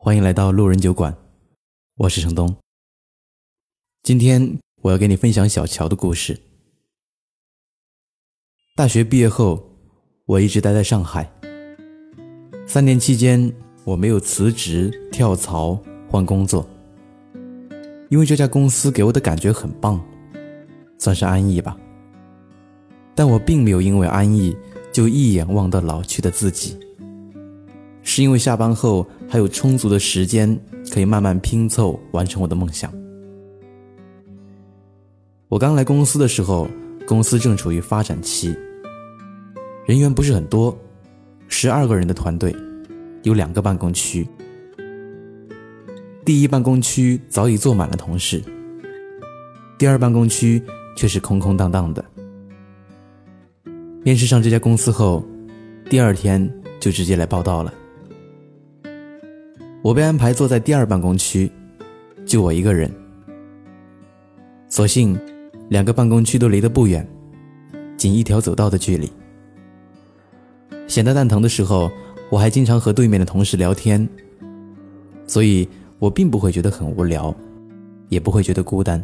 欢迎来到路人酒馆，我是程东。今天我要给你分享小乔的故事。大学毕业后，我一直待在上海。三年期间，我没有辞职、跳槽、换工作，因为这家公司给我的感觉很棒，算是安逸吧。但我并没有因为安逸就一眼望到老去的自己。是因为下班后还有充足的时间，可以慢慢拼凑完成我的梦想。我刚来公司的时候，公司正处于发展期，人员不是很多，十二个人的团队，有两个办公区。第一办公区早已坐满了同事，第二办公区却是空空荡荡的。面试上这家公司后，第二天就直接来报道了。我被安排坐在第二办公区，就我一个人。所幸，两个办公区都离得不远，仅一条走道的距离。闲得蛋疼的时候，我还经常和对面的同事聊天，所以我并不会觉得很无聊，也不会觉得孤单。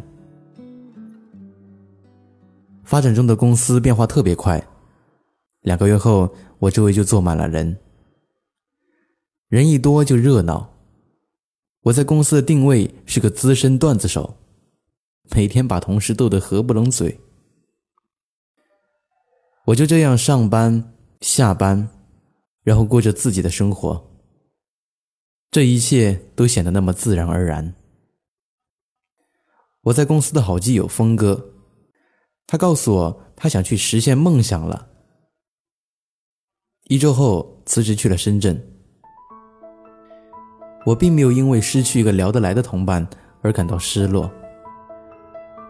发展中的公司变化特别快，两个月后，我周围就坐满了人，人一多就热闹。我在公司的定位是个资深段子手，每天把同事逗得合不拢嘴。我就这样上班、下班，然后过着自己的生活。这一切都显得那么自然而然。我在公司的好基友峰哥，他告诉我他想去实现梦想了。一周后辞职去了深圳。我并没有因为失去一个聊得来的同伴而感到失落，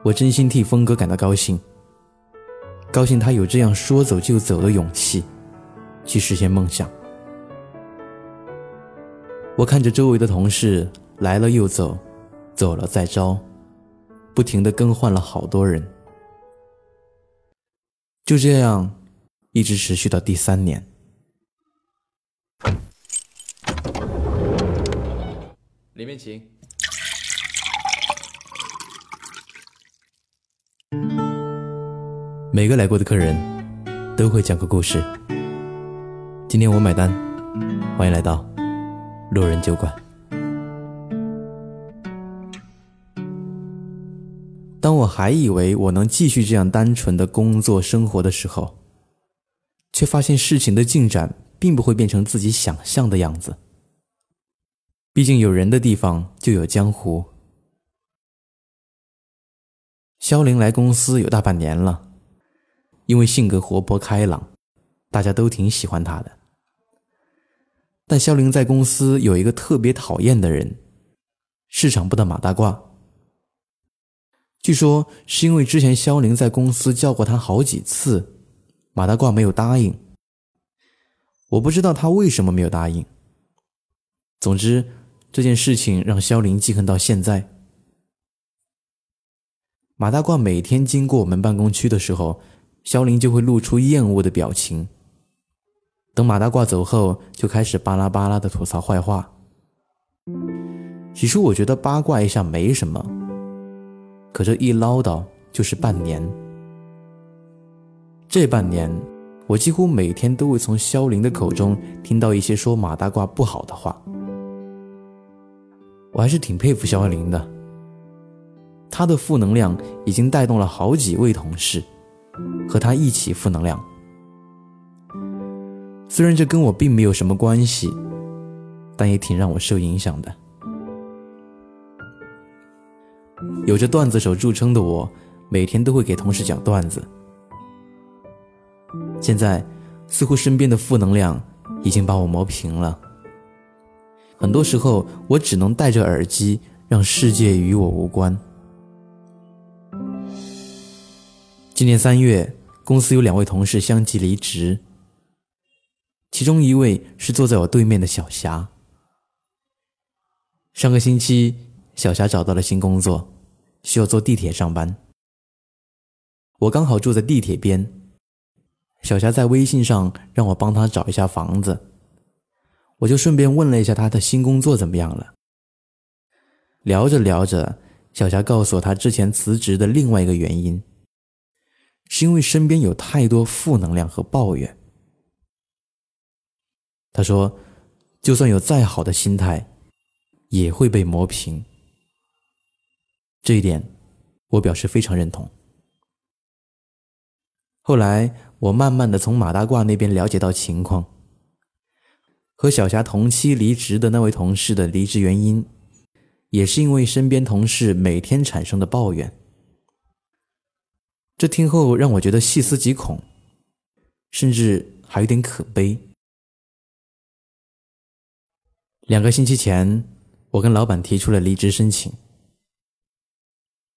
我真心替峰哥感到高兴，高兴他有这样说走就走的勇气，去实现梦想。我看着周围的同事来了又走，走了再招，不停的更换了好多人，就这样，一直持续到第三年。里面请。每个来过的客人都会讲个故事。今天我买单，欢迎来到路人酒馆。当我还以为我能继续这样单纯的工作生活的时候，却发现事情的进展并不会变成自己想象的样子。毕竟有人的地方就有江湖。肖玲来公司有大半年了，因为性格活泼开朗，大家都挺喜欢他的。但肖玲在公司有一个特别讨厌的人，市场部的马大褂。据说是因为之前肖玲在公司叫过他好几次，马大褂没有答应。我不知道他为什么没有答应。总之。这件事情让萧林记恨到现在。马大褂每天经过我们办公区的时候，萧林就会露出厌恶的表情。等马大褂走后，就开始巴拉巴拉的吐槽坏话。起初我觉得八卦一下没什么，可这一唠叨就是半年。这半年，我几乎每天都会从萧林的口中听到一些说马大褂不好的话。我还是挺佩服肖林的，他的负能量已经带动了好几位同事，和他一起负能量。虽然这跟我并没有什么关系，但也挺让我受影响的。有着段子手著称的我，每天都会给同事讲段子。现在，似乎身边的负能量已经把我磨平了。很多时候，我只能戴着耳机，让世界与我无关。今年三月，公司有两位同事相继离职，其中一位是坐在我对面的小霞。上个星期，小霞找到了新工作，需要坐地铁上班。我刚好住在地铁边，小霞在微信上让我帮她找一下房子。我就顺便问了一下他的新工作怎么样了。聊着聊着，小霞告诉我，她之前辞职的另外一个原因，是因为身边有太多负能量和抱怨。她说，就算有再好的心态，也会被磨平。这一点，我表示非常认同。后来，我慢慢的从马大褂那边了解到情况。和小霞同期离职的那位同事的离职原因，也是因为身边同事每天产生的抱怨。这听后让我觉得细思极恐，甚至还有点可悲。两个星期前，我跟老板提出了离职申请。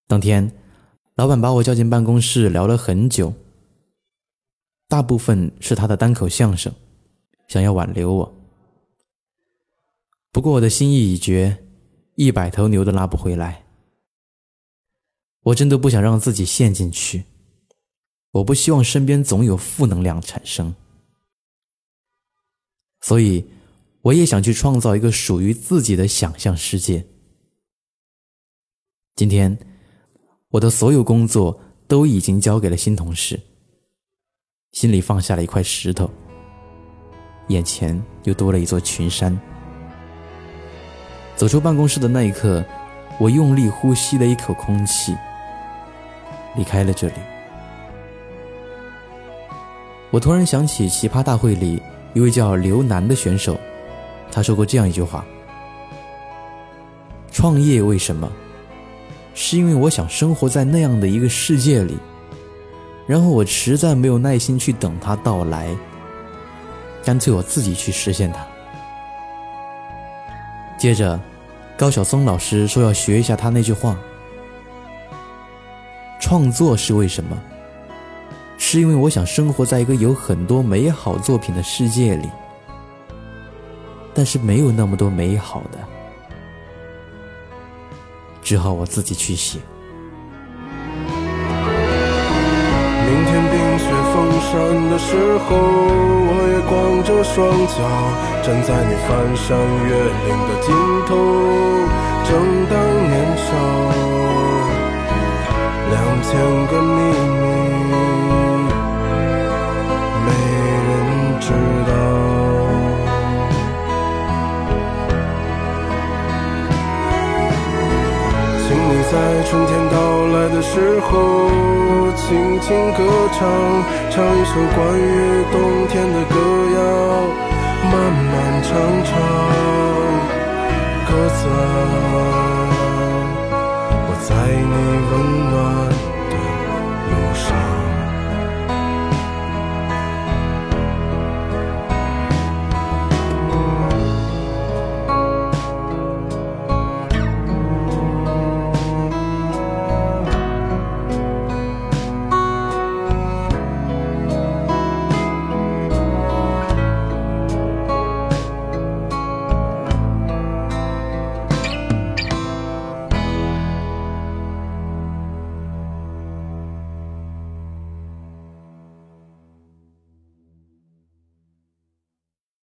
当天，老板把我叫进办公室，聊了很久。大部分是他的单口相声，想要挽留我。不过我的心意已决，一百头牛都拉不回来。我真的不想让自己陷进去，我不希望身边总有负能量产生。所以，我也想去创造一个属于自己的想象世界。今天，我的所有工作都已经交给了新同事。心里放下了一块石头，眼前又多了一座群山。走出办公室的那一刻，我用力呼吸了一口空气，离开了这里。我突然想起奇葩大会里一位叫刘楠的选手，他说过这样一句话：“创业为什么？是因为我想生活在那样的一个世界里。”然后我实在没有耐心去等它到来，干脆我自己去实现它。接着，高晓松老师说要学一下他那句话：创作是为什么？是因为我想生活在一个有很多美好作品的世界里，但是没有那么多美好的，只好我自己去写。天冰雪封山的时候，我也光着双脚站在你翻山越岭的尽头。正当年少，两千个秘密，没人知道。请你在春天到来的时候。轻歌唱，唱一首关于冬天的歌谣，漫漫长长，鸽子啊，我在你温暖的路上。